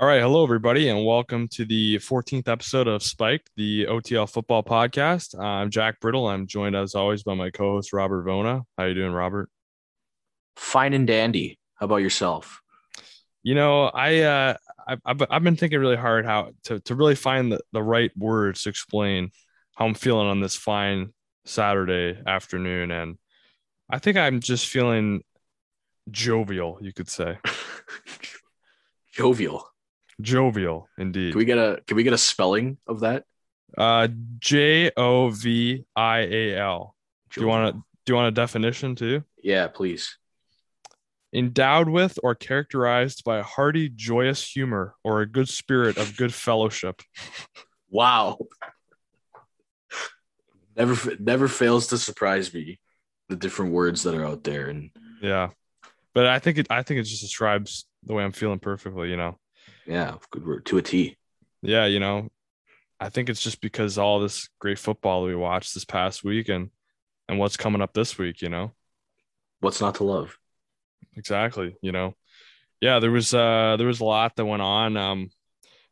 All right, hello everybody, and welcome to the 14th episode of Spike, the OTL football podcast. I'm Jack Brittle. I'm joined as always by my co-host Robert Vona. How you doing, Robert? Fine and dandy. How about yourself? You know, I uh, I've, I've been thinking really hard how to to really find the, the right words to explain how I'm feeling on this fine Saturday afternoon, and I think I'm just feeling jovial. You could say jovial. Jovial, indeed. Can we get a can we get a spelling of that? Uh, J O V I A L. Do you want to do you want a definition too? Yeah, please. Endowed with or characterized by a hearty, joyous humor or a good spirit of good fellowship. Wow. Never never fails to surprise me the different words that are out there and yeah. But I think it I think it just describes the way I'm feeling perfectly, you know. Yeah, good word to a T. Yeah, you know, I think it's just because all this great football we watched this past week and and what's coming up this week, you know. What's not to love? Exactly, you know. Yeah, there was uh there was a lot that went on um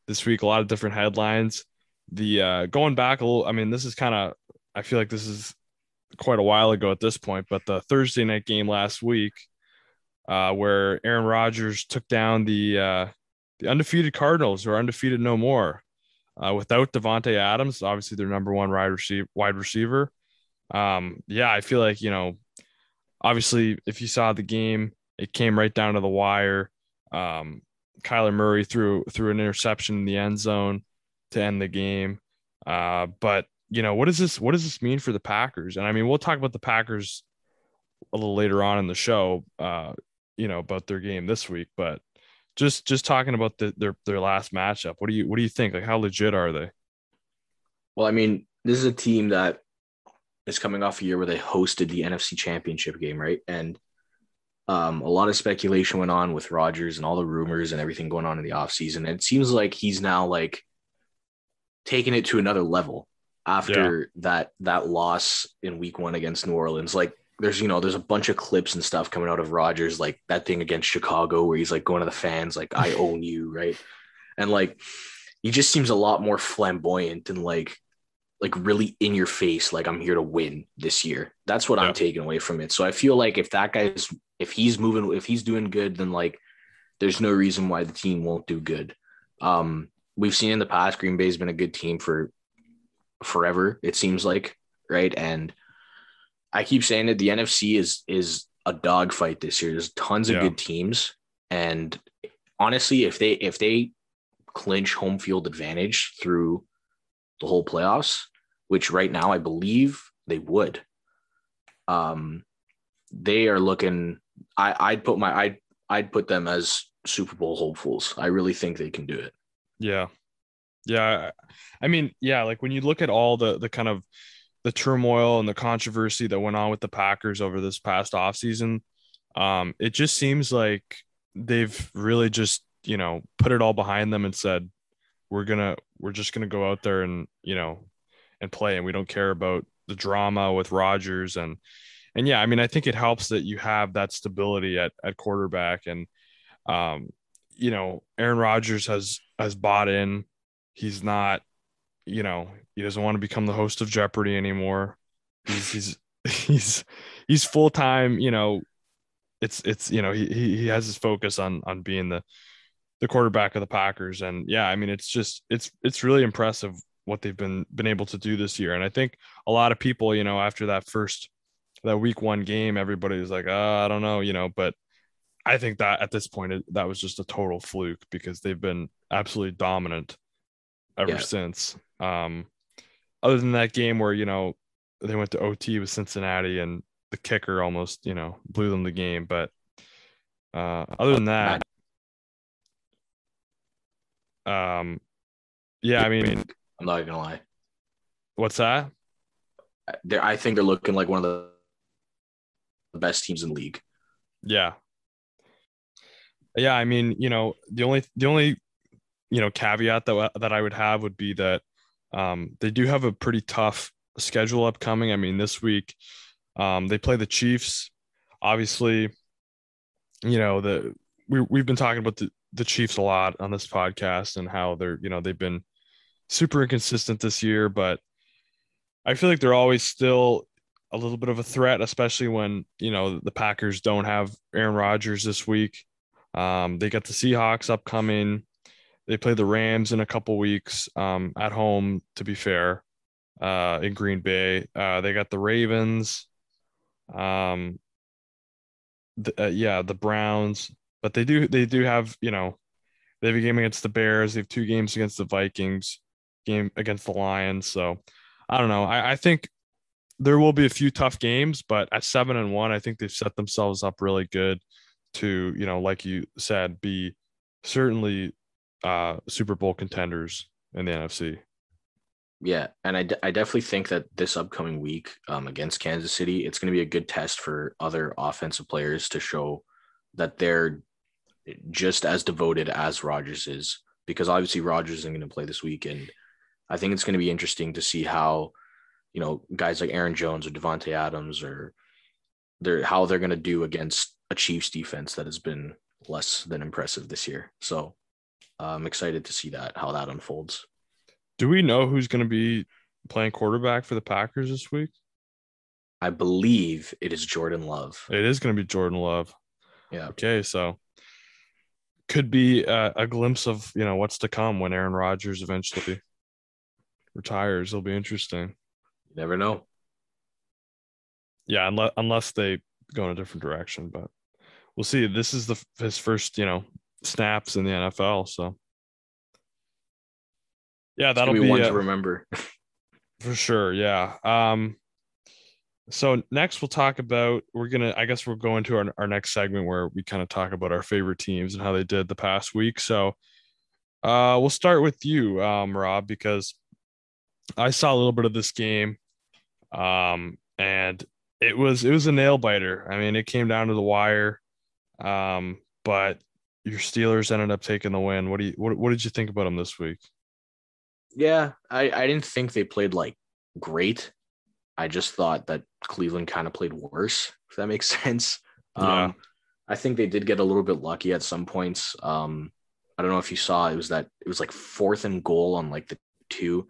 this week, a lot of different headlines. The uh going back a little, I mean, this is kind of I feel like this is quite a while ago at this point, but the Thursday night game last week, uh, where Aaron Rodgers took down the uh, the undefeated Cardinals, who are undefeated no more, uh, without Davante Adams, obviously their number one wide receiver. Wide receiver. Um, yeah, I feel like you know, obviously, if you saw the game, it came right down to the wire. Um, Kyler Murray threw threw an interception in the end zone to end the game. Uh, but you know, what does this what does this mean for the Packers? And I mean, we'll talk about the Packers a little later on in the show. Uh, you know, about their game this week, but just just talking about the, their their last matchup. What do you what do you think? Like, how legit are they? Well, I mean, this is a team that is coming off a year where they hosted the NFC Championship game, right? And um, a lot of speculation went on with Rodgers and all the rumors and everything going on in the offseason. And it seems like he's now like taking it to another level after yeah. that that loss in week one against New Orleans. Like there's you know there's a bunch of clips and stuff coming out of Rodgers like that thing against Chicago where he's like going to the fans like I own you right? And like he just seems a lot more flamboyant and like like really in your face like I'm here to win this year. That's what yeah. I'm taking away from it. So I feel like if that guy's if he's moving if he's doing good then like there's no reason why the team won't do good. Um we've seen in the past Green Bay's been a good team for forever it seems like right? And I keep saying it. The NFC is is a dogfight this year. There's tons of yeah. good teams, and honestly, if they if they clinch home field advantage through the whole playoffs, which right now I believe they would, um, they are looking. I I'd put my I'd I'd put them as Super Bowl hopefuls. I really think they can do it. Yeah, yeah. I mean, yeah. Like when you look at all the the kind of the turmoil and the controversy that went on with the Packers over this past offseason, um, it just seems like they've really just, you know, put it all behind them and said, we're gonna we're just gonna go out there and, you know, and play and we don't care about the drama with Rodgers and and yeah, I mean, I think it helps that you have that stability at at quarterback and um, you know, Aaron Rodgers has has bought in. He's not you know, he doesn't want to become the host of Jeopardy anymore. He's he's he's he's full time, you know, it's it's you know, he he has his focus on on being the the quarterback of the Packers. And yeah, I mean it's just it's it's really impressive what they've been been able to do this year. And I think a lot of people, you know, after that first that week one game, everybody was like, oh, I don't know, you know, but I think that at this point that was just a total fluke because they've been absolutely dominant ever yeah. since. Um, other than that game where you know they went to OT with Cincinnati and the kicker almost you know blew them the game, but uh, other than that, um, yeah, I mean, I'm not gonna lie. What's that? They're, I think they're looking like one of the best teams in the league. Yeah. Yeah, I mean, you know, the only the only you know caveat that that I would have would be that um, they do have a pretty tough schedule upcoming. I mean, this week um, they play the Chiefs. Obviously, you know the we we've been talking about the, the Chiefs a lot on this podcast and how they're, you know, they've been super inconsistent this year, but I feel like they're always still a little bit of a threat, especially when, you know, the Packers don't have Aaron Rodgers this week. Um, they got the Seahawks upcoming. They play the Rams in a couple weeks um, at home, to be fair, uh, in Green Bay. Uh, they got the Ravens. Um, the, uh, yeah, the Browns, but they do they do have you know they have a game against the Bears. They have two games against the Vikings, game against the Lions. So I don't know. I, I think there will be a few tough games, but at seven and one, I think they've set themselves up really good to you know, like you said, be certainly uh Super Bowl contenders in the NFC. Yeah, and I, d- I definitely think that this upcoming week um, against Kansas City, it's going to be a good test for other offensive players to show that they're just as devoted as Rodgers is, because obviously Rodgers isn't going to play this week, and I think it's going to be interesting to see how, you know, guys like Aaron Jones or Davante Adams or they're how they're going to do against a Chiefs defense that has been less than impressive this year. So I'm excited to see that how that unfolds. Do we know who's going to be playing quarterback for the Packers this week? I believe it is Jordan Love. It is going to be Jordan Love. Yeah. Okay, so could be a, a glimpse of you know what's to come when Aaron Rodgers eventually retires. It'll be interesting. You never know. Yeah, unless unless they go in a different direction, but we'll see. This is the his first you know snaps in the NFL, so yeah, that'll be, be, one to remember. for sure. Yeah. Um. So next we'll talk about we're gonna I guess we'll go into our, our next segment where we kind of talk about our favorite teams and how they did the past week. So uh we'll start with you, um, Rob, because I saw a little bit of this game. Um and it was it was a nail biter. I mean, it came down to the wire. Um, but your Steelers ended up taking the win. What do you what, what did you think about them this week? Yeah, I, I didn't think they played like great. I just thought that Cleveland kind of played worse, if that makes sense. Yeah. Um, I think they did get a little bit lucky at some points. Um, I don't know if you saw it was that it was like fourth and goal on like the two,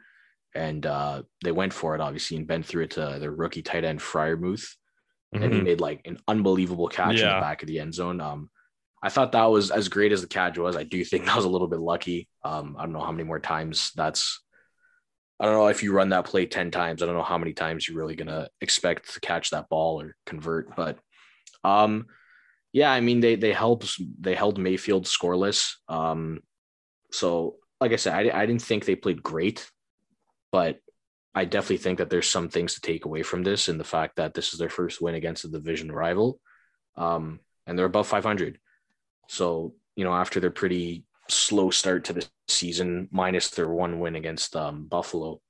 and uh, they went for it obviously, and Ben threw it to their rookie tight end Freiermuth, and he Mhm. made like an unbelievable catch in the back of the end zone. Um, I thought that was as great as the catch was. I do think that was a little bit lucky. Um, I don't know how many more times that's. I don't know if you run that play ten times. I don't know how many times you're really gonna expect to catch that ball or convert. But, um, yeah, I mean they they held they held Mayfield scoreless. Um, so like I said, I, I didn't think they played great, but I definitely think that there's some things to take away from this and the fact that this is their first win against a division rival. Um, and they're above 500. So, you know, after their pretty slow start to the season, minus their one win against um, Buffalo,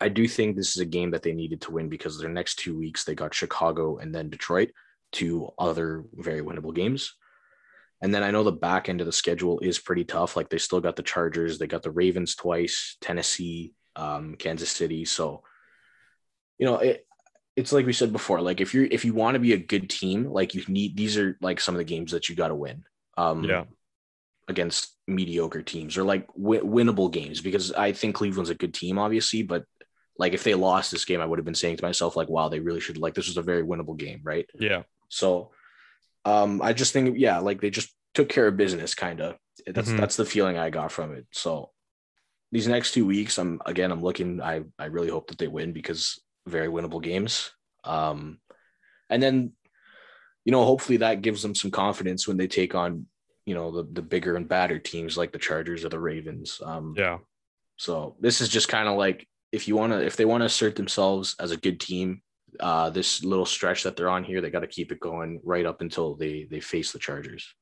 I do think this is a game that they needed to win because their next two weeks they got Chicago and then Detroit, two other very winnable games. And then I know the back end of the schedule is pretty tough. Like they still got the Chargers, they got the Ravens twice, Tennessee, um, Kansas City. So, you know, it, it's like we said before. Like if you're if you want to be a good team, like you need these are like some of the games that you got to win. Um, Yeah. against mediocre teams or like w- winnable games because I think Cleveland's a good team, obviously. But like if they lost this game, I would have been saying to myself like, "Wow, they really should like this was a very winnable game, right?" Yeah. So, um, I just think yeah, like they just took care of business, kind of. That's Mhm. that's the feeling I got from it. So these next two weeks, I'm again, I'm looking. I I really hope that they win because very winnable games. Um, and then you know, hopefully that gives them some confidence when they take on you know the the bigger and badder teams like the Chargers or the Ravens. Um, Yeah. so this is just kind of like if you want to if they want to assert themselves as a good team, uh, this little stretch that they're on here, they got to keep it going right up until they they face the Chargers.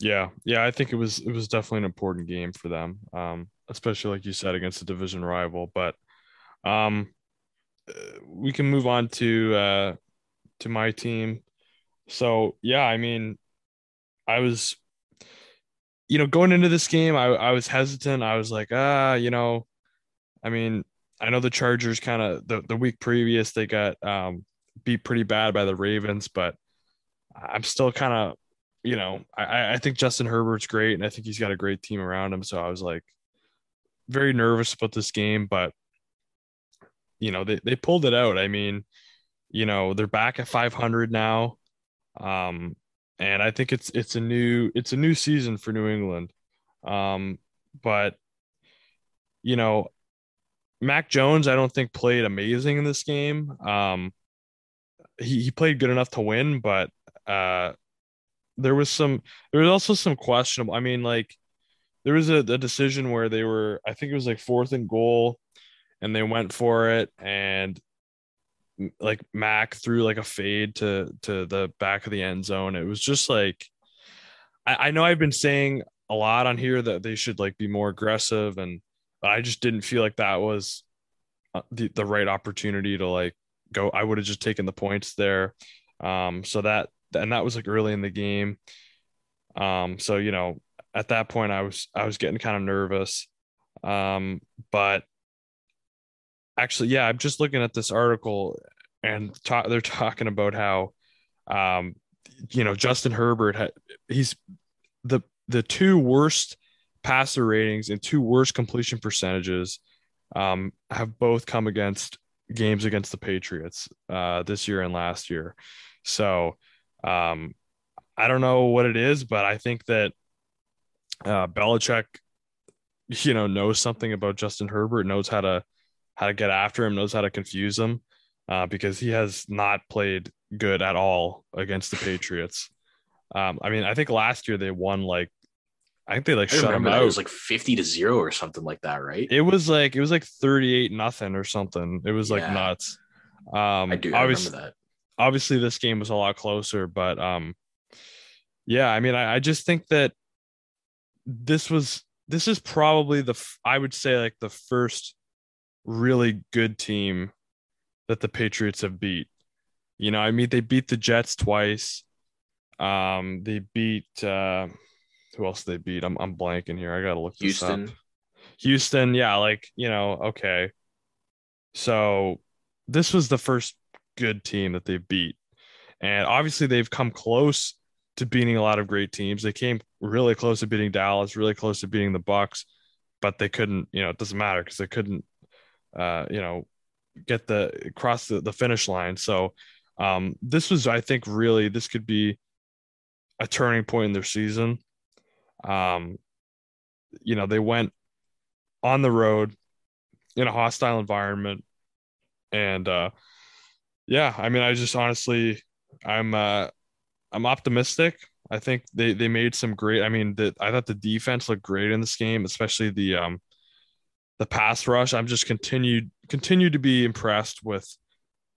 Yeah. Yeah. I think it was it was definitely an important game for them. Um, especially like you said against a division rival. But um uh, we can move on to uh to my team. So yeah, I mean, I was you know, going into this game, I, I was hesitant. I was like, ah, you know, I mean, I know the Chargers kind of the, the week previous they got um beat pretty bad by the Ravens, but I'm still kind of you know, I, I think Justin Herbert's great, and I think he's got a great team around him. So I was like very nervous about this game, but you know, they, they pulled it out. I mean, you know, they're back at 500 now. Um, and I think it's it's a new it's a new season for New England. Um, but you know, Mac Jones, I don't think played amazing in this game. Um, he, he played good enough to win, but uh, there was some there was also some questionable. I mean, like there was a, a decision where they were, I think it was like fourth and goal, and they went for it, and like Mac threw like a fade to to the back of the end zone. It was just like I, I know I've been saying a lot on here that they should like be more aggressive and but I just didn't feel like that was uh, the, the right opportunity to like go I would have just taken the points there. Um so that and that was like early in the game. Um so you know at that point I was I was getting kind of nervous. Um but actually, yeah, I'm just looking at this article and ta- they're talking about how, um, you know, Justin Herbert, ha- he's the the two worst passer ratings and two worst completion percentages um, have both come against games against the Patriots uh, this year and last year. So um, I don't know what it is, but I think that uh, Belichick, you know, knows something about Justin Herbert, knows how to how to get after him, knows how to confuse him, uh, because he has not played good at all against the Patriots. Um, I mean, I think last year they won like, I think they like I shut him out. It was like fifty to zero or something like that, right? It was like it was like thirty eight nothing or something. It was like nuts. Um, I do I remember that. Obviously, this game was a lot closer, but um, yeah, I mean, I, I just think that this was this is probably the I would say like the first really good team that the Patriots have beat. You know, I mean, they beat the Jets twice. Um, they beat uh, who else they beat? I'm I'm blanking here. I gotta look Houston. This up. Houston, yeah, like you know, okay. So this was the first good team that they beat, and obviously they've come close to beating a lot of great teams. They came really close to beating Dallas, really close to beating the Bucks, but they couldn't. You know, it doesn't matter because they couldn't uh, you know, get the cross the, the finish line. So um, this was, I think, really this could be a turning point in their season. Um, you know, they went on the road in a hostile environment, and uh, yeah, I mean, I just honestly, I'm uh, I'm optimistic. I think they they made some great. I mean, that I thought the defense looked great in this game, especially the um, the pass rush. I'm just continued continue to be impressed with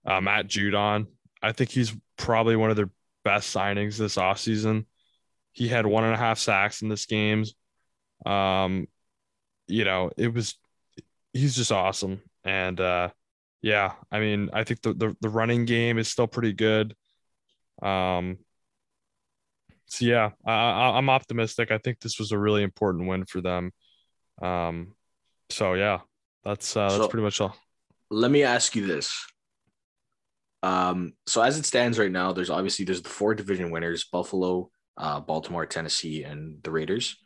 uh, Matt Judon. I think he's probably one of their best signings this offseason. He had one and a half sacks in this game. Um, you know, it was he's just awesome. And uh yeah, I mean, I think the the, the running game is still pretty good. Um so yeah, I, I'm optimistic. I think this was a really important win for them. Um, so yeah, that's uh, that's so, pretty much all. Let me ask you this. Um, so as it stands right now, there's obviously there's the four division winners: Buffalo, uh, Baltimore, Tennessee, and the Raiders.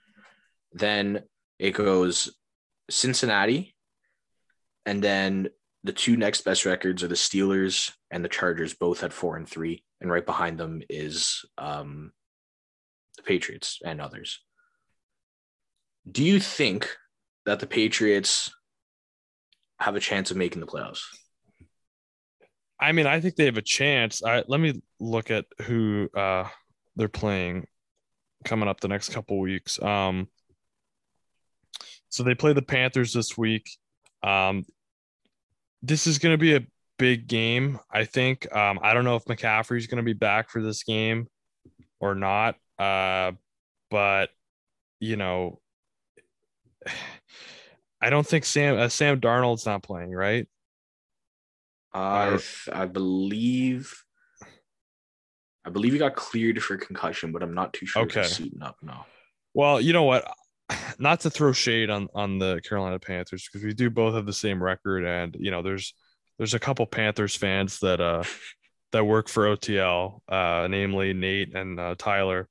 Then it goes Cincinnati, and then the two next best records are the Steelers and the Chargers, both at four and three, and right behind them is um, the Patriots and others. Do you think that the Patriots have a chance of making the playoffs? I mean, I think they have a chance. I let me look at who uh, they're playing coming up the next couple weeks. Um, so they play the Panthers this week. Um, this is going to be a big game, I think. Um, I don't know if McCaffrey's going to be back for this game or not. Uh, but you know, I don't think Sam uh, Sam Darnold's not playing, right? I I believe I believe he got cleared for concussion, but I'm not too sure. Okay, suiting up now. Well, you know what? Not to throw shade on on the Carolina Panthers because we do both have the same record, and you know, there's there's a couple Panthers fans that uh that work for OTL, uh, namely Nate and uh, Tyler.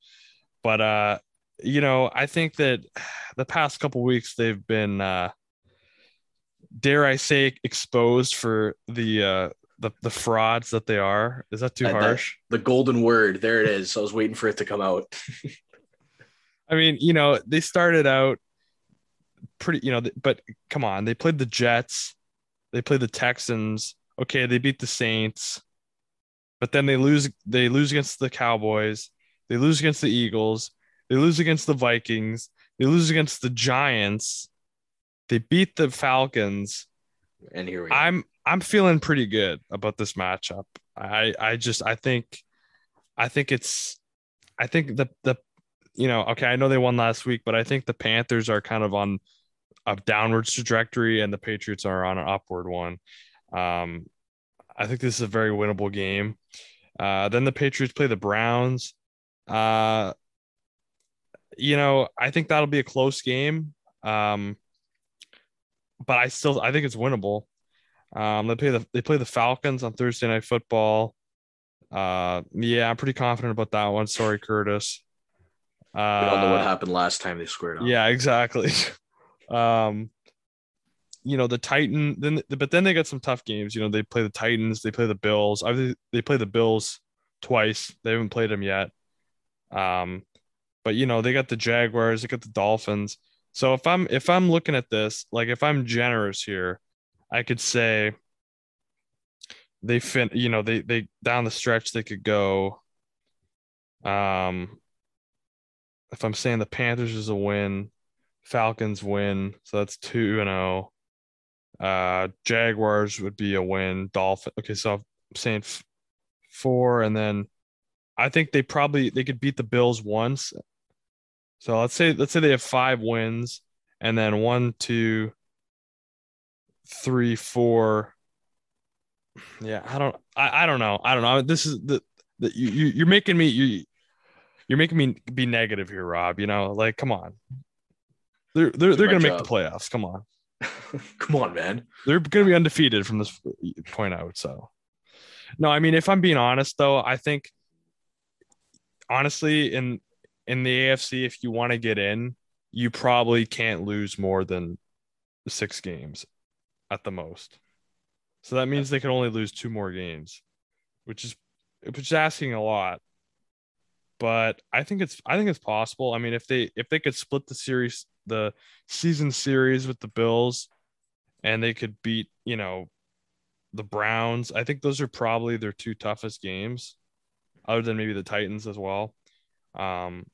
But uh, you know, I think that the past couple weeks they've been uh dare I say exposed for the uh the, the frauds that they are. Is that too That- that- harsh? the golden word. There it is. I was waiting for it to come out. I mean, you know, they started out pretty, you know, but come on, they played the Jets, they played the Texans. Okay, they beat the Saints, but then they lose. They lose against the Cowboys. They lose against the Eagles. They lose against the Vikings. They lose against the Giants. They beat the Falcons. And here we go. I'm I'm feeling pretty good about this matchup. I I just I think I think it's I think the the you know okay I know they won last week, but I think the Panthers are kind of on a downwards trajectory and the Patriots are on an upward one. Um, I think this is a very winnable game. Uh, then the Patriots play the Browns. Uh, you know I think that'll be a close game. Um, but I still I think it's winnable. Um, they play the they play the Falcons on Thursday Night Football. Uh, yeah, I'm pretty confident about that one. Sorry, Curtis. we all know what Uh, happened last time they squared off. yeah, exactly. um, you know the Titan. Then, but then they got some tough games. You know they play the Titans. They play the Bills. I they play the Bills twice. They haven't played them yet. Um, but you know they got the Jaguars. They got the Dolphins. So if I'm if I'm looking at this, like if I'm generous here, I could say they fin. You know they they down the stretch they could go. Um, if I'm saying the Panthers is a win, Falcons win, so that's two and zero. Uh, Jaguars would be a win. Dolphin. Okay, so I'm saying f- four, and then I think they probably they could beat the Bills once. So let's say let's say they have five wins, and then one, two, three, four. Yeah, I don't, I, I don't know, I don't know. This is the, the you, you you're making me you you're making me be negative here, Rob. You know, like come on, they're they're they're gonna make the playoffs. Come on, Come on, man. they're gonna be undefeated from this point out. So, no, I mean, if I'm being honest though, I think honestly in in the AFC, if you want to get in, you probably can't lose more than six games at the most. So that means they can only lose two more games, which is which is asking a lot. But I think it's I think it's possible. I mean, if they if they could split the series the season series with the Bills and they could beat, you know, the Browns, I think those are probably their two toughest games, other than maybe the Titans as well. Um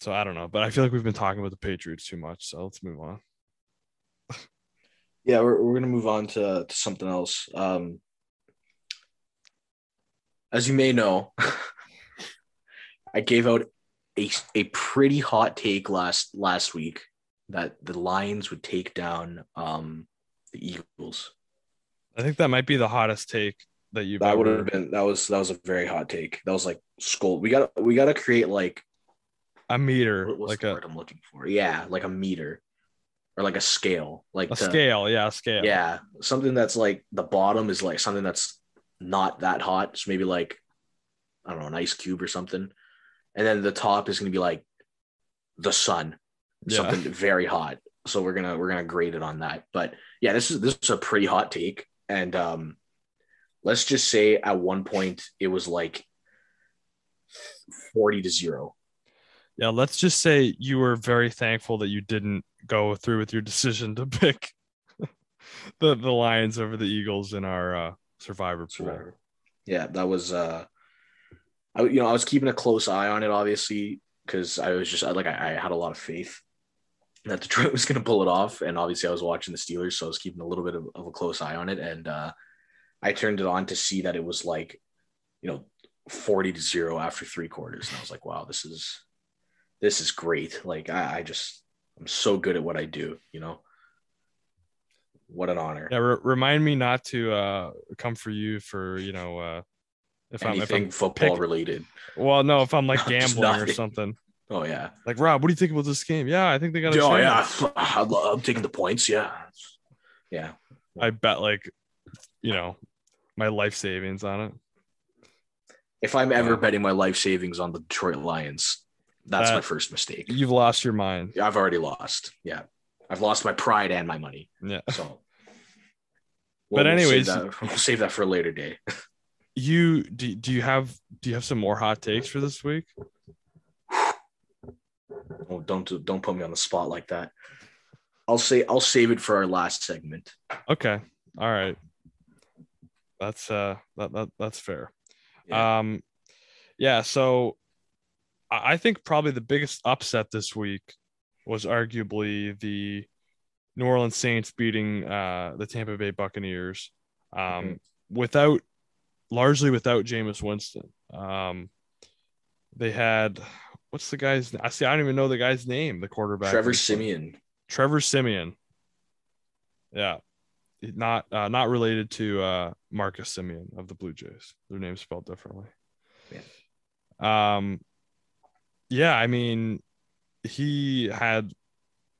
so I don't know, but I feel like we've been talking about the Patriots too much. So let's move on. Yeah, we're, we're gonna move on to, to something else. Um, as you may know, I gave out a, a pretty hot take last last week that the Lions would take down um, the Eagles. I think that might be the hottest take that you've That would have been that was that was a very hot take. That was like skull. We got we got to create like a meter what, like i'm looking for? Yeah like a meter or like a scale like a to, scale yeah a scale. Yeah something that's like the bottom is like something that's not that hot. So maybe like i don't know an ice cube or something. And then the top is going to be like the sun yeah. something very hot. So we're gonna we're gonna grade it on that. But yeah this is this is a pretty hot take. And um let's just say at one point it was like 40 to 0 yeah, let's just say you were very thankful that you didn't go through with your decision to pick the the Lions over the Eagles in our uh, Survivor pool. Survivor. Yeah, that was. Uh, I you know I was keeping a close eye on it, obviously, because I was just like I, I had a lot of faith that Detroit was going to pull it off. And obviously, I was watching the Steelers, so I was keeping a little bit of, of a close eye on it. And uh, I turned it on to see that it was like, you know, 40 to zero after three quarters. And I was like, wow, this is this is great. Like I, I just I'm so good at what I do, you know. What an honor. Yeah, re- remind me not to uh, come for you for you know uh, if I'm if Anything I'm football pick- related. well no if I'm like gambling or something Oh yeah. like Rob, what do you think about this game? Yeah, I think they got Oh chance. yeah, I I'm taking the points. Yeah, yeah. I bet like you know my life savings on it. If I'm ever Yeah. betting my life savings on the Detroit Lions, That's That- my first mistake. You've lost your mind. I've already lost. Yeah. I've lost my pride and my money. Yeah. So But save anyways- that- we'll save that for a later day. You do, do you have do you have some more hot takes for this week? Oh, don't do- don't put me on the spot like that. I'll say I'll save it for our last segment. Okay. All right. That's uh that, that that's fair. Yeah. Um yeah, so I think probably the biggest upset this week was arguably the New Orleans Saints beating uh the Tampa Bay Buccaneers um Mhm. without largely without Jameis Winston. Um they had what's the guy's I see I don't even know the guy's name, the quarterback. Trevor. Siemian. Trevor Siemian. Yeah. Not uh, not related to uh, Marcus Semien of the Blue Jays. Their name's spelled differently. Yeah. Um yeah, I mean he had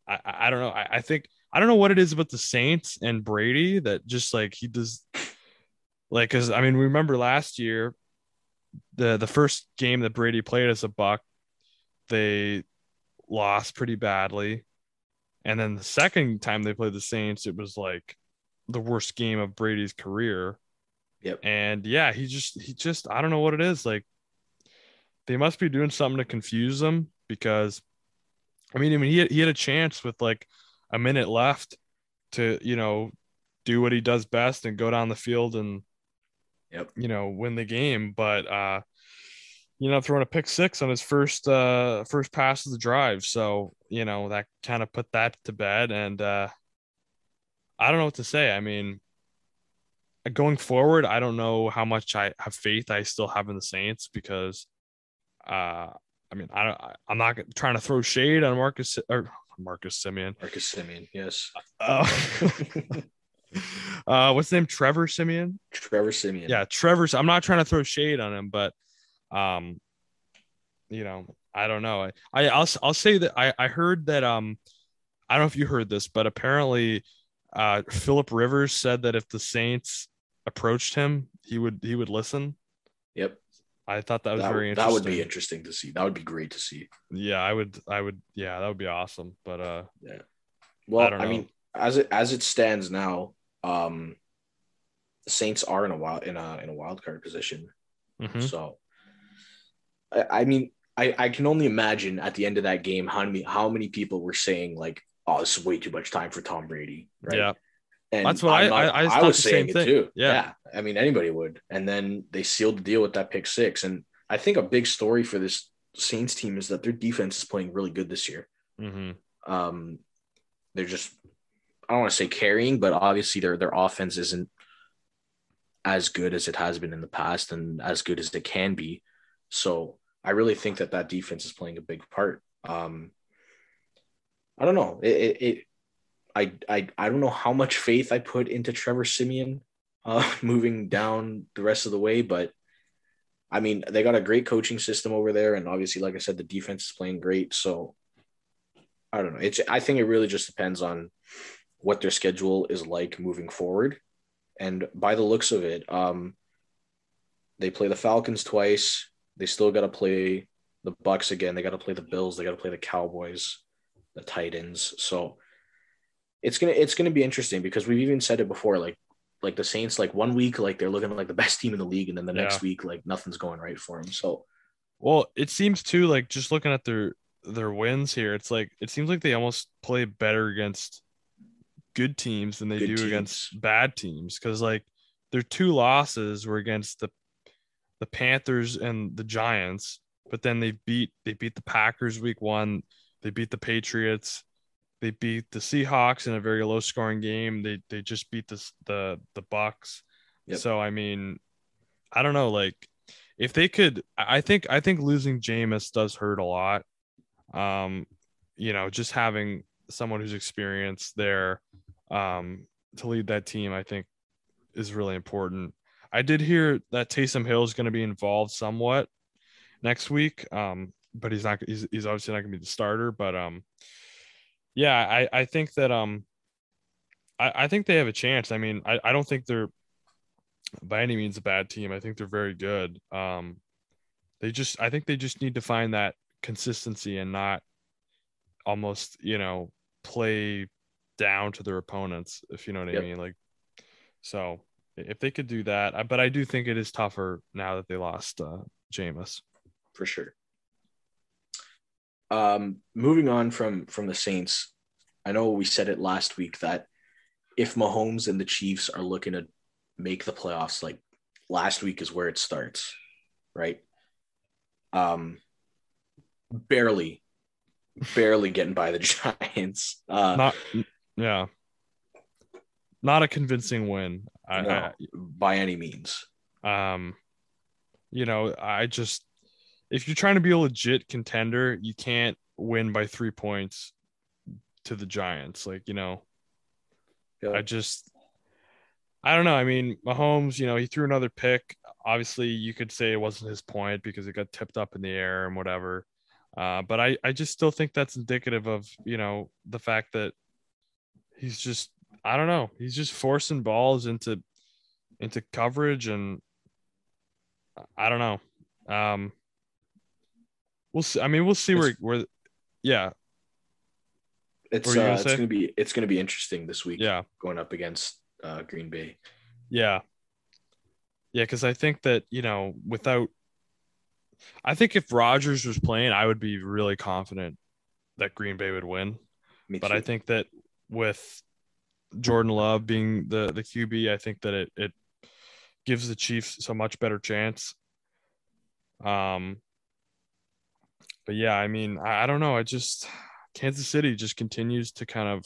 I, I don't know. I, I think I don't know what it is about the Saints and Brady that just like he does like cuz I mean we remember last year the the first game that Brady played as a buck they lost pretty badly and then the second time they played the Saints, it was like the worst game of Brady's career. Yep. And yeah, he just he just I don't know what it is. Like they must be doing something to confuse them because I mean, I mean he had, he had a chance with like a minute left to, you know, do what he does best and go down the field and Yep. you know, win the game, but uh you know, throwing a pick six on his first uh first pass of the drive. So, you know, that kind of put that to bed. And uh I don't know what to say. I mean, going forward, I don't know how much I have faith I still have in the Saints because uh I mean, I don't I'm not trying to throw shade on Marcus or Marcus Simeon. Marcus Simeon. Yes. Uh, uh what's his name? Trevor Siemian? Trevor Siemian. yeah trevor's i'm not trying to throw shade on him but um you know i don't know i, I i'll, I'll say that I, I heard that um i don't know if you heard this but apparently uh philip rivers said that if the saints approached him he would he would listen Yep. I thought that was That, very interesting. that would be interesting to see. That would be great to see. yeah i would i would yeah that would be awesome but uh yeah. Well, I I, mean, as it as it stands now, um, the Saints are in a wild in a in a wild card position. mhm. So, I, I mean, I I can only imagine at the end of that game how many how many people were saying like, "Oh, this is way too much time for Tom Brady." Right? yeah And That's what I- I- I thought was the saying same it thing. too. Yeah. I mean, anybody would. And then they sealed the deal with that pick six. And I think a big story for this Saints team is that their defense is playing really good this year. hmm Um, they're just I don't want to say carrying, but obviously their their offense isn't as good as it has been in the past and as good as it can be. So I really think that that defense is playing a big part. Um, I don't know. It, it, it I, I I don't know how much faith I put into Trevor Siemian uh, moving down the rest of the way, but I mean they got a great coaching system over there, and obviously, like I said, the defense is playing great. So I don't know. It's I think it really just depends on what their schedule is like moving forward. And by the looks of it, um, they play the Falcons twice. They still got to play the Bucks again. They got to play the Bills. They got to play the Cowboys, the Titans. So it's gonna it's gonna be interesting because we've even said it before. Like like the Saints, like one week like they're looking like the best team in the league, and then the Yeah. next week like nothing's going right for them. So Well, it seems too like just looking at their their wins here, it's like it seems like they almost play better against good teams than they Good do teams. against bad teams because like their two losses were against the the Panthers and the Giants, but then they beat they beat the Packers week one, they beat the Patriots, they beat the Seahawks in a very low scoring game. They they just beat the the the Bucks. Yep. So I mean, I don't know, like if they could I think I think losing Jameis does hurt a lot. Um, you know, just having someone who's experienced there um to lead that team, I think is really important. I did hear that Taysom Hill is going to be involved somewhat next week. Um, but he's not he's, he's obviously not gonna be the starter. But um yeah, I, I think that um I, I think they have a chance. I mean, I, I don't think they're by any means a bad team. I think they're very good. Um they just I think they just need to find that consistency and not almost, you know, play down to their opponents, if you know what I mean. Like, so if they could do that, but I do think it is tougher now that they lost uh, Jameis. for sure. Um, moving on from from the Saints, I know we said it last week that if Mahomes and the Chiefs are looking to make the playoffs, like last week is where it starts, right? Um, barely, barely getting by the Giants. Uh, Not, yeah, not a convincing win. I, no, by any means. Um, you know, I just if you're trying to be a legit contender, you can't win by three points to the Giants. Like, you know, Yeah. I just, I don't know. I mean, Mahomes, you know, he threw another pick. Obviously, you could say it wasn't his point because it got tipped up in the air and whatever. Uh, but I, I just still think that's indicative of, you know, the fact that he's just, I don't know, he's just forcing balls into, into coverage and I don't know. Um, we'll see. I mean, we'll see where, where, yeah, It's What were you uh, gonna it's gonna be it's gonna be interesting this week. yeah. going up against uh, Green Bay. Yeah. Yeah, because I think that, you know, without I think if Rodgers was playing, I would be really confident that Green Bay would win. Me But too. I think that with Jordan Love being the the QB, I think that it it gives the Chiefs a much better chance. Um but yeah, I mean, I, I don't know. I just Kansas City just continues to kind of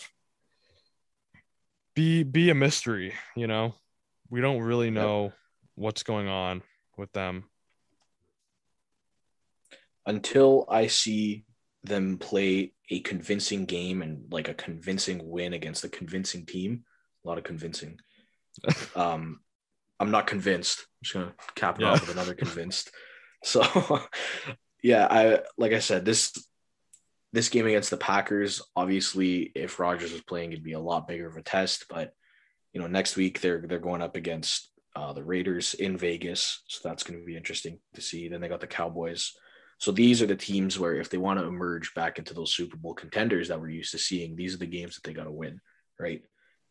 be be a mystery, you know. We don't really know what's going on with them. until I see them play a convincing game and like a convincing win against a convincing team, a lot of convincing. um, I'm not convinced. I'm just gonna cap it Yeah. off with another convinced. So, yeah, I like I said this this game against the Packers. Obviously, if Rodgers was playing, it'd be a lot bigger of a test. But you know, next week they're they're going up against uh, the Raiders in Vegas, so that's going to be interesting to see. Then they got the Cowboys. So these are the teams where if they want to emerge back into those Super Bowl contenders that we're used to seeing, these are the games that they got to win, right?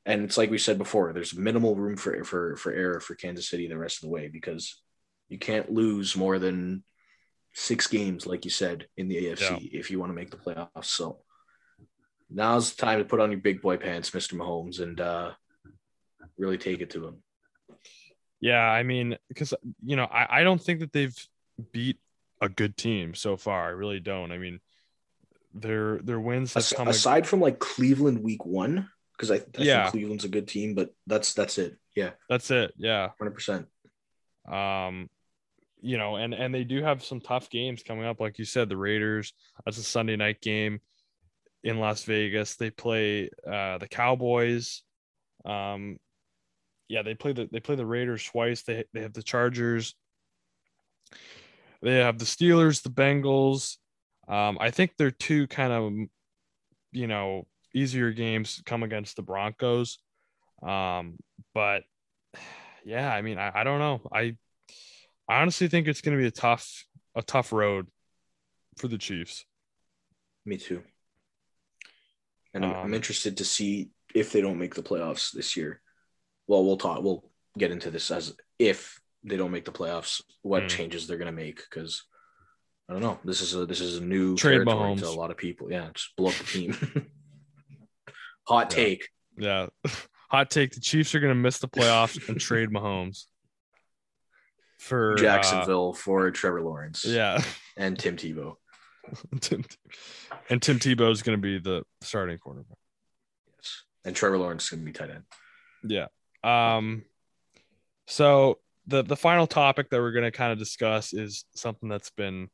And it's like we said before, there's minimal room for for for error for Kansas City the rest of the way because you can't lose more than six games, like you said, in the AFC if you want to make the playoffs. So now's the time to put on your big boy pants, Mr. Mahomes, and uh, really take it to him. Yeah, I mean, because you know, I, I don't think that they've beat a good team so far. I really don't. I mean, their their wins have As- come. aside from like Cleveland week one, because I, I Yeah. think Cleveland's a good team, but that's that's it. Yeah, that's it. Yeah. hundred percent. Um, you know, and and they do have some tough games coming up. Like you said, the Raiders. That's a Sunday night game in Las Vegas. They play uh, the Cowboys. Um, yeah, they play the they play the Raiders twice. They they have the Chargers. They have the Steelers, the Bengals. Um, I think they're two kind of, you know, easier games come against the Broncos. Um, but yeah, I mean, I, I don't know. I I honestly think it's going to be a tough a tough road for the Chiefs. Me too. And I'm, Um, I'm interested to see if they don't make the playoffs this year. Well, we'll talk. We'll get into this as if they don't make the playoffs, what Mm. changes they're gonna make because. I don't know. This is a this is a new Trade territory to a lot of people. Yeah, just blow up the team. Hot Yeah. take. Yeah. Hot take: the Chiefs are going to miss the playoffs and trade Mahomes for uh, Jacksonville for Trevor Lawrence. yeah, And Tim Tebow. Tim, and Tim Tebow is going to be the starting quarterback. Yes. And Trevor Lawrence is gonna be tight end. Yeah. Um. So the the final topic that we're going to kind of discuss is something that's been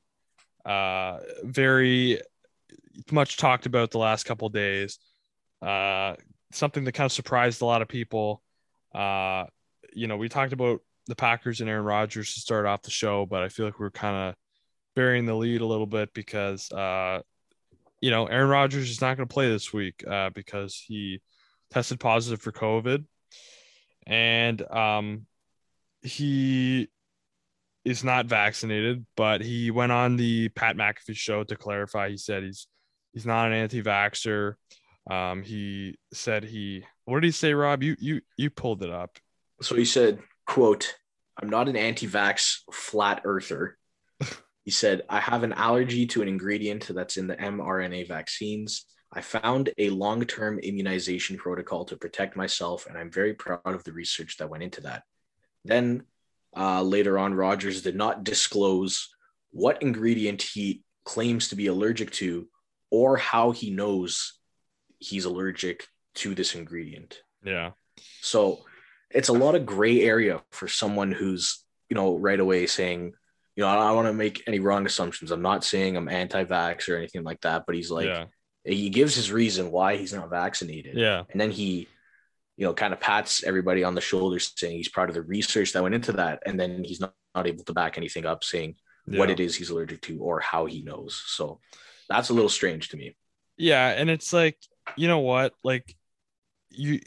uh very much talked about the last couple of days. Uh, something that kind of surprised a lot of people. Uh, you know, we talked about the Packers and Aaron Rodgers to start off the show, but I feel like we're kind of burying the lead a little bit because uh, you know, Aaron Rodgers is not going to play this week uh, because he tested positive for COVID, and um, he is not vaccinated, but he went on the Pat McAfee show to clarify. He said he's he's not an anti-vaxxer. Um, he said he what did he say, Rob? You you you pulled it up. So he said, quote, I'm not an anti-vax flat earther. he said, I have an allergy to an ingredient that's in the mRNA vaccines. I found a long-term immunization protocol to protect myself, and I'm very proud of the research that went into that. Then uh, later on, Rodgers did not disclose what ingredient he claims to be allergic to or how he knows he's allergic to this ingredient. Yeah. So it's a lot of gray area for someone who's, you know, right away saying, you know, I don't want to make any wrong assumptions. I'm not saying I'm anti vax or anything like that, but he's like, yeah. he gives his reason why he's not vaccinated. Yeah. And then he, you know, kind of pats everybody on the shoulders saying he's proud of the research that went into that. And then he's not, not able to back anything up saying yeah. what it is he's allergic to or how he knows. So that's a little strange to me. Yeah. And it's like, you know what? Like, you,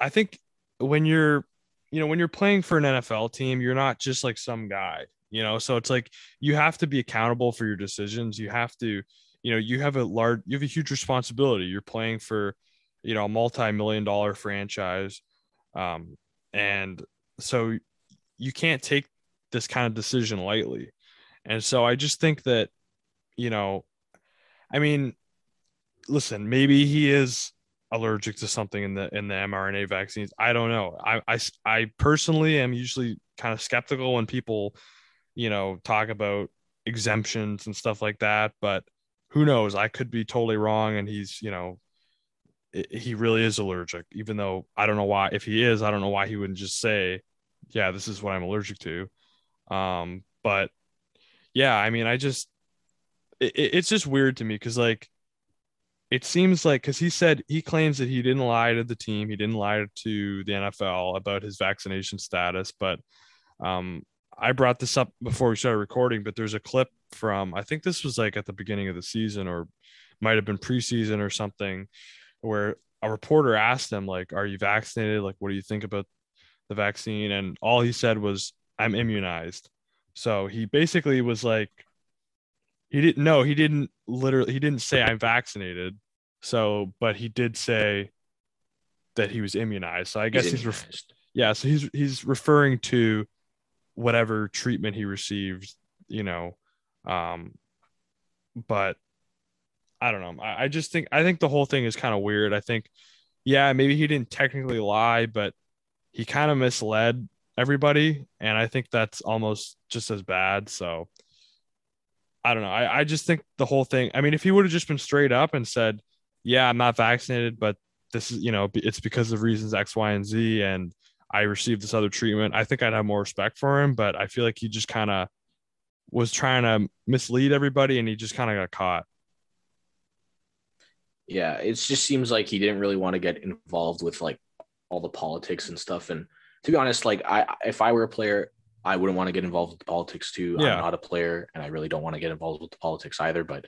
I think when you're, you know, when you're playing for an NFL team, you're not just like some guy, you know, so it's like you have to be accountable for your decisions. You have to, you know, you have a large, you have a huge responsibility. You're playing for, you know, a multi-million dollar franchise. Um, and so you can't take this kind of decision lightly. And so I just think that, you know, I mean, listen, maybe he is allergic to something in the in the mRNA vaccines. I don't know. I I, I personally am usually kind of skeptical when people, you know, talk about exemptions and stuff like that, but who knows? I could be totally wrong and he's, you know, he really is allergic even though I don't know why if he is, I don't know why he wouldn't just say, yeah, this is what I'm allergic to. Um but yeah, I mean, I just it, it's just weird to me cuz like it seems like because he said he claims that he didn't lie to the team, he didn't lie to the NFL about his vaccination status. But um, I brought this up before we started recording, but there's a clip from I think this was like at the beginning of the season or might have been preseason or something, where a reporter asked him like, "Are you vaccinated? Like, what do you think about the vaccine?" And all he said was, "I'm immunized." So he basically was like he didn't no, he didn't literally he didn't say I'm vaccinated. So, but he did say that he was immunized. So I guess he's, he's yeah, so he's he's referring to whatever treatment he received, you know. Um but I don't know. I, I just think I think the whole thing is kind of weird. I think, yeah, maybe he didn't technically lie, but he kind of misled everybody, and I think that's almost just as bad. So I don't know. I, I just think the whole thing. I mean, if he would have just been straight up and said, "Yeah, I'm not vaccinated, but this is you know it's because of reasons X, Y, and Z, and I received this other treatment," I think I'd have more respect for him. But I feel like he just kind of was trying to mislead everybody, and he just kind of got caught. Yeah, it just seems like he didn't really want to get involved with like all the politics and stuff. And to be honest, like I, if I were a player, I wouldn't want to get involved with the politics too. Yeah. I'm not a player, and I really don't want to get involved with the politics either. But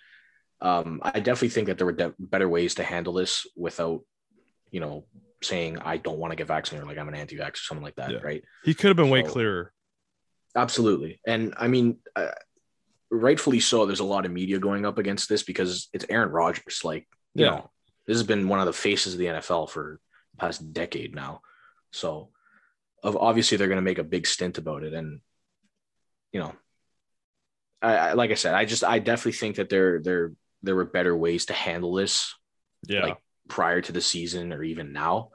um, I definitely think that there were de- better ways to handle this without, you know, saying I don't want to get vaccinated, or like I'm an anti-vax or something like that, yeah. right? He could have been so, way clearer. Absolutely, and I mean, uh, rightfully so. There's a lot of media going up against this because it's Aaron Rodgers. Like, you yeah. know, this has been one of the faces of the NFL for the past decade now. So of obviously they're going to make a big stint about it and you know I, I, like i said i just i definitely think that there there there were better ways to handle this yeah like prior to the season or even now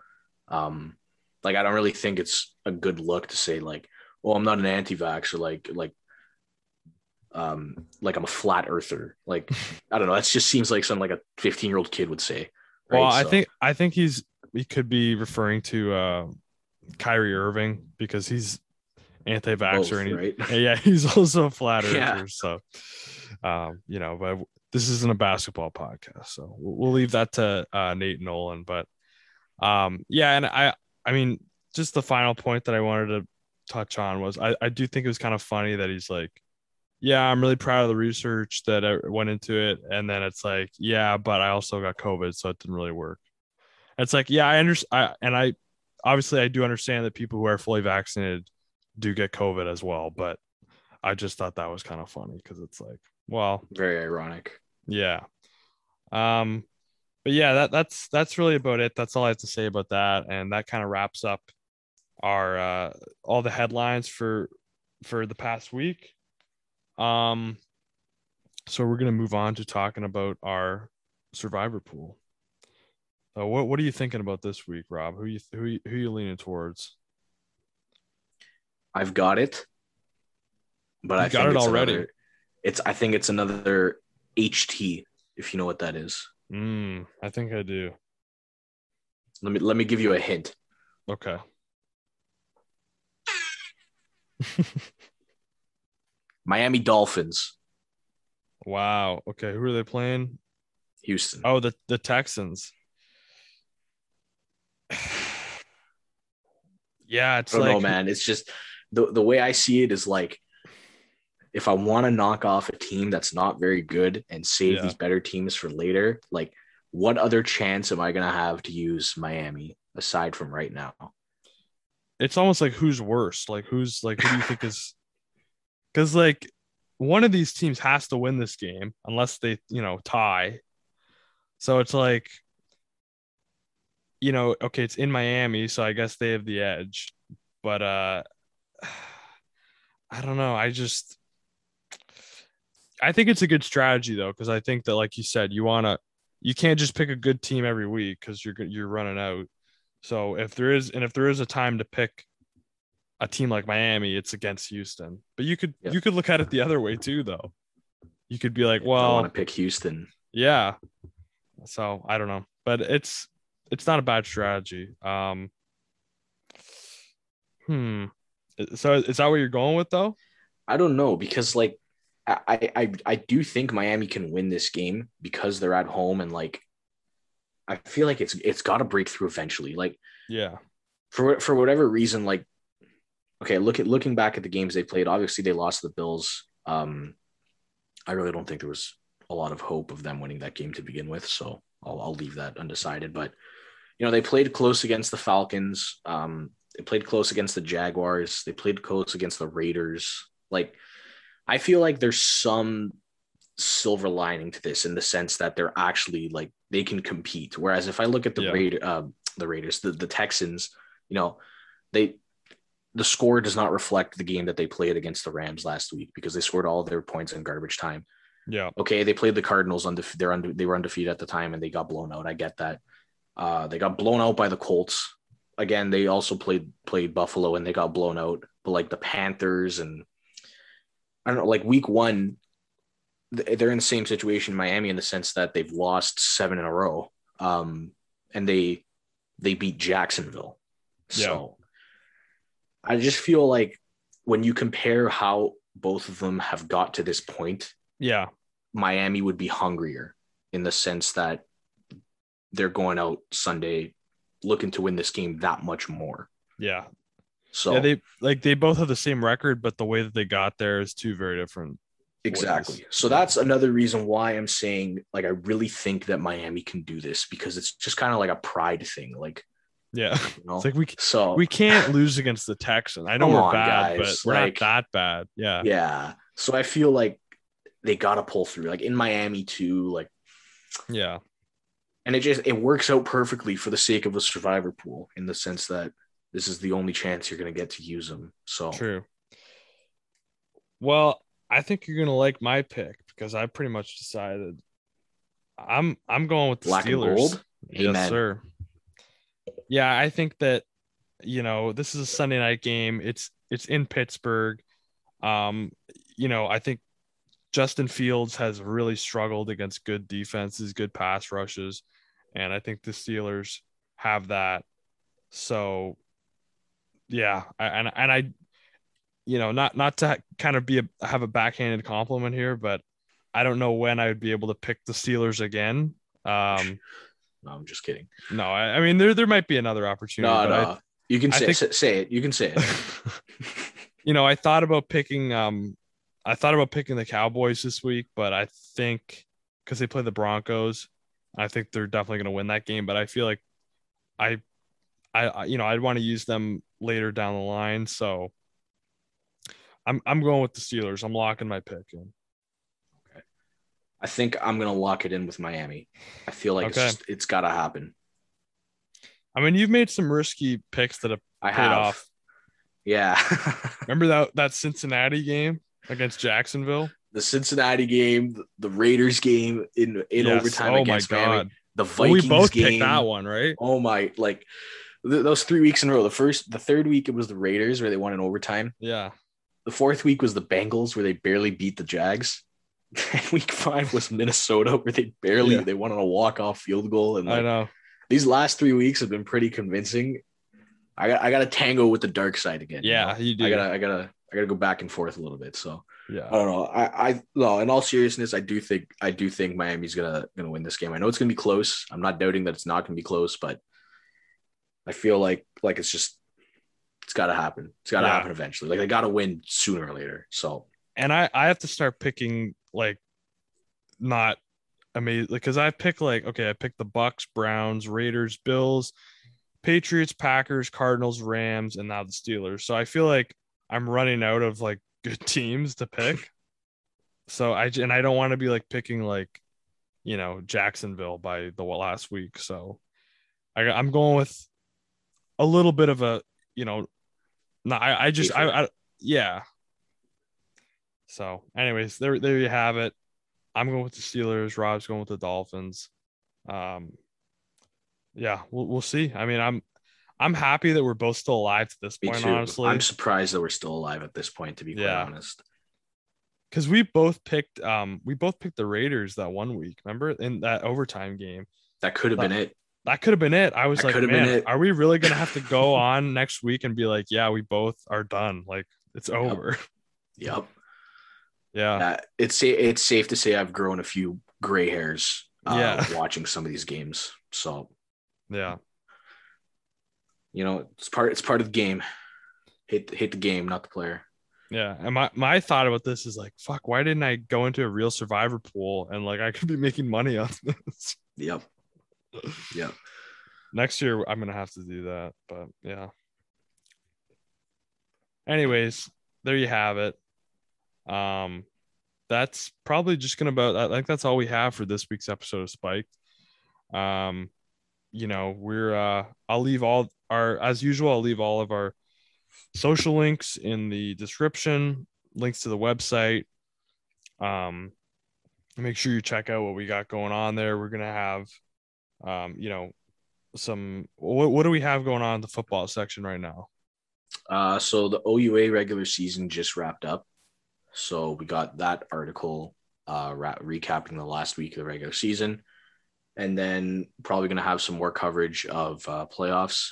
um like i don't really think it's a good look to say like well i'm not an anti-vax or like like um like i'm a flat earther like i don't know that just seems like something like a 15 year old kid would say right? well i so. think i think he's he could be referring to uh Kyrie Irving because he's anti-vaxxer and he, right? yeah, he's also a flat earther. Yeah. So, um, you know, but this isn't a basketball podcast, so we'll, leave that to uh, Nate Nolan. But um, yeah, and I, I mean, just the final point that I wanted to touch on was I, I do think it was kind of funny that he's like, yeah, I'm really proud of the research that I went into it, and then it's like, yeah, but I also got COVID, so it didn't really work. It's like, yeah, I understand, I, and I obviously I do understand that people who are fully vaccinated do get COVID as well, but I just thought that was kind of funny because it's like, well, Very ironic. yeah. Um, but yeah, that that's that's really about it. That's all I have to say about that, and that kind of wraps up our uh all the headlines for for the past week. Um, so we're gonna move on to talking about our survivor pool. So what what are you thinking about this week, Rob? Who you who you, who you leaning towards? I've got it, but You I got think it it's already. Another, it's I think it's another HT if you know what that is. Mm, I think I do. Let me let me give you a hint. Okay. Miami Dolphins, Wow. Okay. Who are they playing? Houston. Oh, the the Texans. yeah, it's I don't like know, man. It's just the the way I see it is like if I want to knock off a team that's not very good and save Yeah. these better teams for later, like what other chance am I gonna have to use Miami aside from right now? it's almost like who's worse? Like who's like who do you think is because like one of these teams has to win this game unless they, you know, tie. So it's like, you know, okay, it's in Miami, so I guess they have the edge. But uh I don't know. I just I think it's a good strategy though, because I think that, like you said, you wanna you can't just pick a good team every week because you're you're running out. So if there is and if there is a time to pick a team like Miami, it's against Houston. But you could Yeah. you could look at it the other way too, though. You could be like, well, I want to pick Houston. yeah. So I don't know, but it's it's not a bad strategy. Um. Hmm. So is that what you're going with though? I don't know because like I, I I I do think Miami can win this game because they're at home and like I feel like it's it's got to break through eventually. Like Yeah. for for whatever reason, like okay, look at looking back at the games they played. Obviously, they lost the Bills. Um, I really don't think there was a lot of hope of them winning that game to begin with, so I'll I'll leave that undecided. But you know, they played close against the Falcons. Um, they played close against the Jaguars. They played close against the Raiders. Like, I feel like there's some silver lining to this in the sense that they're actually like they can compete. Whereas if I look at the Yeah. Raider, uh, the Raiders, the, the Texans, you know, they the score does not reflect the game that they played against the Rams last week because they scored all their points in garbage time. Yeah. Okay, they played the Cardinals undefe- they're unde- they were undefeated at the time and they got blown out. I get that. Uh, they got blown out by the Colts. Again, they also played played Buffalo and they got blown out. But like the Panthers and I don't know, like week one, they're in the same situation in Miami in the sense that they've lost seven in a row. Um, and they they beat Jacksonville. So I just feel like when you compare how both of them have got to this point, Yeah. Miami would be hungrier in the sense that they're going out Sunday looking to win this game that much more. Yeah. So Yeah. They like they both have the same record, but the way that they got there is two very different. exactly. ways. So that's another reason why I'm saying like I really think that Miami can do this because it's just kind of like a pride thing. Like, Yeah. you know, It's like we so we can't lose against the Texans. I know we're on, bad, guys. but we're Like- not that bad. Yeah. yeah. So I feel like they gotta pull through. Like in Miami too, like Yeah. And it just it works out perfectly for the sake of a survivor pool in the sense that this is the only chance you're going to get to use them so True. Well, I think you're gonna like my pick because I pretty much decided I'm I'm going with the Black Steelers. Yes, Amen. sir. Yeah, I think that you know this is a Sunday night game. It's it's in Pittsburgh. Um, you know, I think Justin Fields has really struggled against good defenses, good pass rushes, and I think the Steelers have that. So, yeah, I, and and I, you know, not not to kind of be a have a backhanded compliment here, but I don't know when I would be able to pick the Steelers again. Um, no i'm just kidding no, I, I mean there there might be another opportunity. no but no you can say, think- say say it you can say it you know, I thought about picking um I thought about picking the Cowboys this week, but I think because they play the Broncos, I think they're definitely going to win that game. But I feel like I, I, I- you know, I'd want to use them later down the line. So I'm I'm going with the Steelers. I'm locking my pick in. Okay. I think I'm gonna lock it in with Miami. I feel like Okay. it's it's gotta happen. I mean, you've made some risky picks that have I paid have. off. Yeah. Remember that that Cincinnati game against Jacksonville? The Cincinnati game, the Raiders game in in Yes. overtime Oh against Miami, god. the Vikings we both game. picked that one, right? Oh my! Like th- those three weeks in a row. The first, the third week it was the Raiders where they won in overtime. Yeah. The fourth week was the Bengals where they barely beat the Jags. And week five was Minnesota where they barely Yeah. they won on a walk off field goal. And I know. these last three weeks have been pretty convincing. I got I got to tango with the dark side again. you Yeah, know? you do. I gotta I gotta I gotta go back and forth a little bit. So yeah. I don't know. I I no. In all seriousness, I do think I do think Miami's gonna gonna win this game. I know it's gonna be close. I'm not doubting that it's not gonna be close, but I feel like like it's just it's got to happen. It's got to Yeah. happen eventually. Like they got to win sooner or later. So and I I have to start picking like not amazing because I pick like okay I picked the Bucks, Browns, Raiders, Bills, Patriots, Packers, Cardinals, Rams, and now the Steelers. So I feel like I'm running out of like good teams to pick. so I and I don't want to be like picking like you know Jacksonville by the last week. So I I'm going with a little bit of a you know no I I just I, I yeah so, anyways, there there you have it. I'm going with the Steelers. Rob's going with the Dolphins. Um, yeah, we'll we'll see. I mean, I'm I'm happy that we're both still alive to this me point, too. honestly, I'm surprised that we're still alive at this point. To be quite Yeah. honest. because we both picked um we both picked the Raiders that one week. Remember in that overtime game. That could have been it. That could have been it. I was That like, man, it." are we really gonna have to go on next week and be like, yeah, we both are done. Like it's over. Yep. yeah. Uh, it's it's safe to say I've grown a few gray hairs. Uh, Yeah. Watching some of these games. So Yeah. You know it's part it's part of the game. Hate hate the game, not the player. Yeah, and my my thought about this is like, fuck, why didn't I go into a real survivor pool and like I could be making money off this Yep. Yep. next year? I'm gonna have to do that, but yeah. Anyways, there you have it. Um, that's probably just gonna about. I think that's all we have for this week's episode of Spiked. Um, you know, we're uh, I'll leave all our as usual. I'll leave all of our social links in the description, links to the website. Um, make sure you check out what we got going on there. We're gonna have, um, you know, some what what do we have going on in the football section right now? Uh, so the OUA regular season just wrapped up. So we got that article uh, ra- recapping the last week of the regular season. And then probably going to have some more coverage of uh, playoffs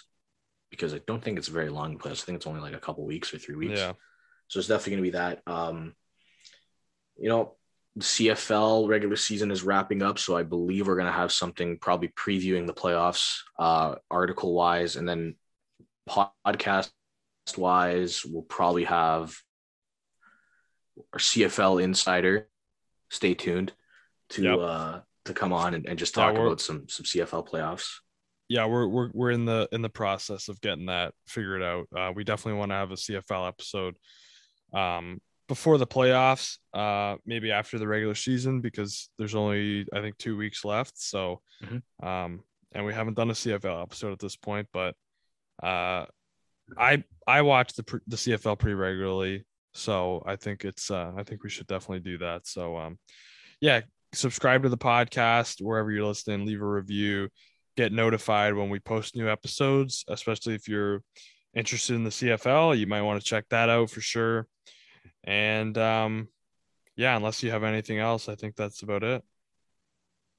because I don't think it's very long playoffs. I think it's only like a couple weeks or three weeks. Yeah, So it's definitely going to be that. Um, you know, the CFL regular season is wrapping up, so I believe we're going to have something probably previewing the playoffs, uh, article wise, and then podcast wise, we'll probably have our CFL insider. Stay tuned to Yep. uh, to come on and, and just talk about some some CFL playoffs. Yeah, we're we're we're in the in the process of getting that figured out. Uh, we definitely want to have a CFL episode um, before the playoffs, uh, maybe after the regular season because there's only I think two weeks left. So, Mhm. um, and we haven't done a CFL episode at this point, but uh, I I watch the the CFL pretty regularly, so I think it's uh, I think we should definitely do that. So, um, yeah, subscribe to the podcast wherever you're listening. Leave a review get notified when we post new episodes, especially if you're interested in the CFL. You might want to check that out for sure. And um, yeah, unless you have anything else, I think that's about it.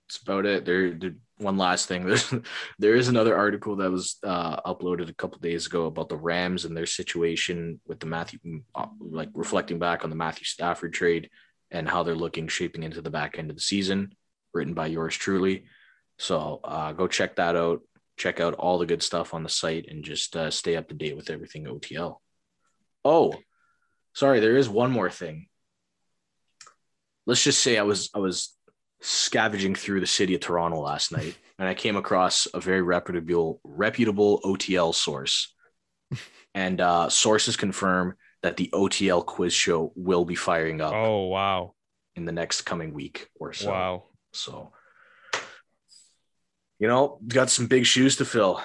That's about it. There, one last thing. There's there is another article that was uh, uploaded a couple days ago about the Rams and their situation with the Matthew, uh, like reflecting back on the Matthew Stafford trade and how they're looking shaping into the back end of the season. Written by yours truly. So uh, go check that out. Check out all the good stuff on the site and just uh, stay up to date with everything OTL. Oh, sorry, there is one more thing. Let's just say I was I was scavenging through the city of Toronto last night and I came across a very reputable reputable OTL source. and uh, sources confirm that the OTL quiz show will be firing up Oh wow. in the next coming week or so. Wow. So, you know, got some big shoes to fill.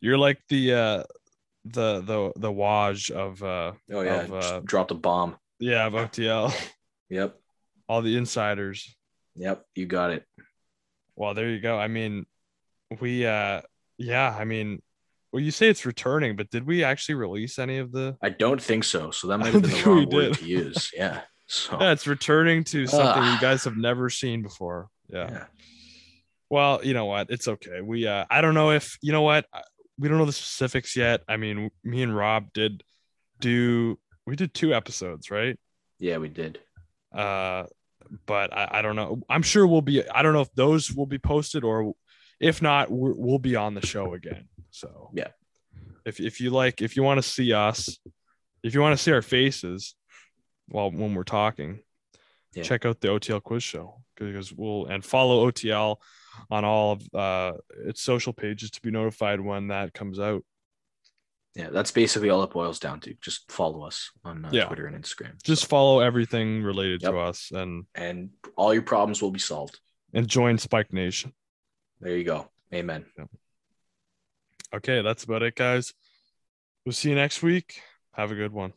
You're like the uh the the the Woj of uh Oh yeah, Of, uh, dropped a bomb. yeah of OTL. Yep, All the insiders. yep, you got it. Well, there you go. I mean, we uh yeah, I mean well you say it's returning, but did we actually release any of the I don't think so. So that might have been the wrong word did. to use. Yeah. So Yeah, it's returning to something you guys have never seen before. Yeah. yeah. Well, you know what? It's okay. We uh I don't know if you know what we don't know the specifics yet. I mean, me and Rob did do we did two episodes, right? Yeah, we did. Uh but I, I don't know. I'm sure we'll be I don't know if those will be posted or if not, we're, we'll be on the show again. So Yeah. If if you like if you want to see us, if you want to see our faces while when we're talking, Yeah. check out the OTL quiz show because we'll and follow OTL on all of uh its social pages to be notified when that comes out. Yeah, that's basically all it boils down to. Just follow us on uh, Yeah. Twitter and Instagram. Just So- follow everything related Yep. to us and and all your problems will be solved. and join Spike Nation. There you go. Amen. Okay, that's about it, guys. We'll see you next week. Have a good one.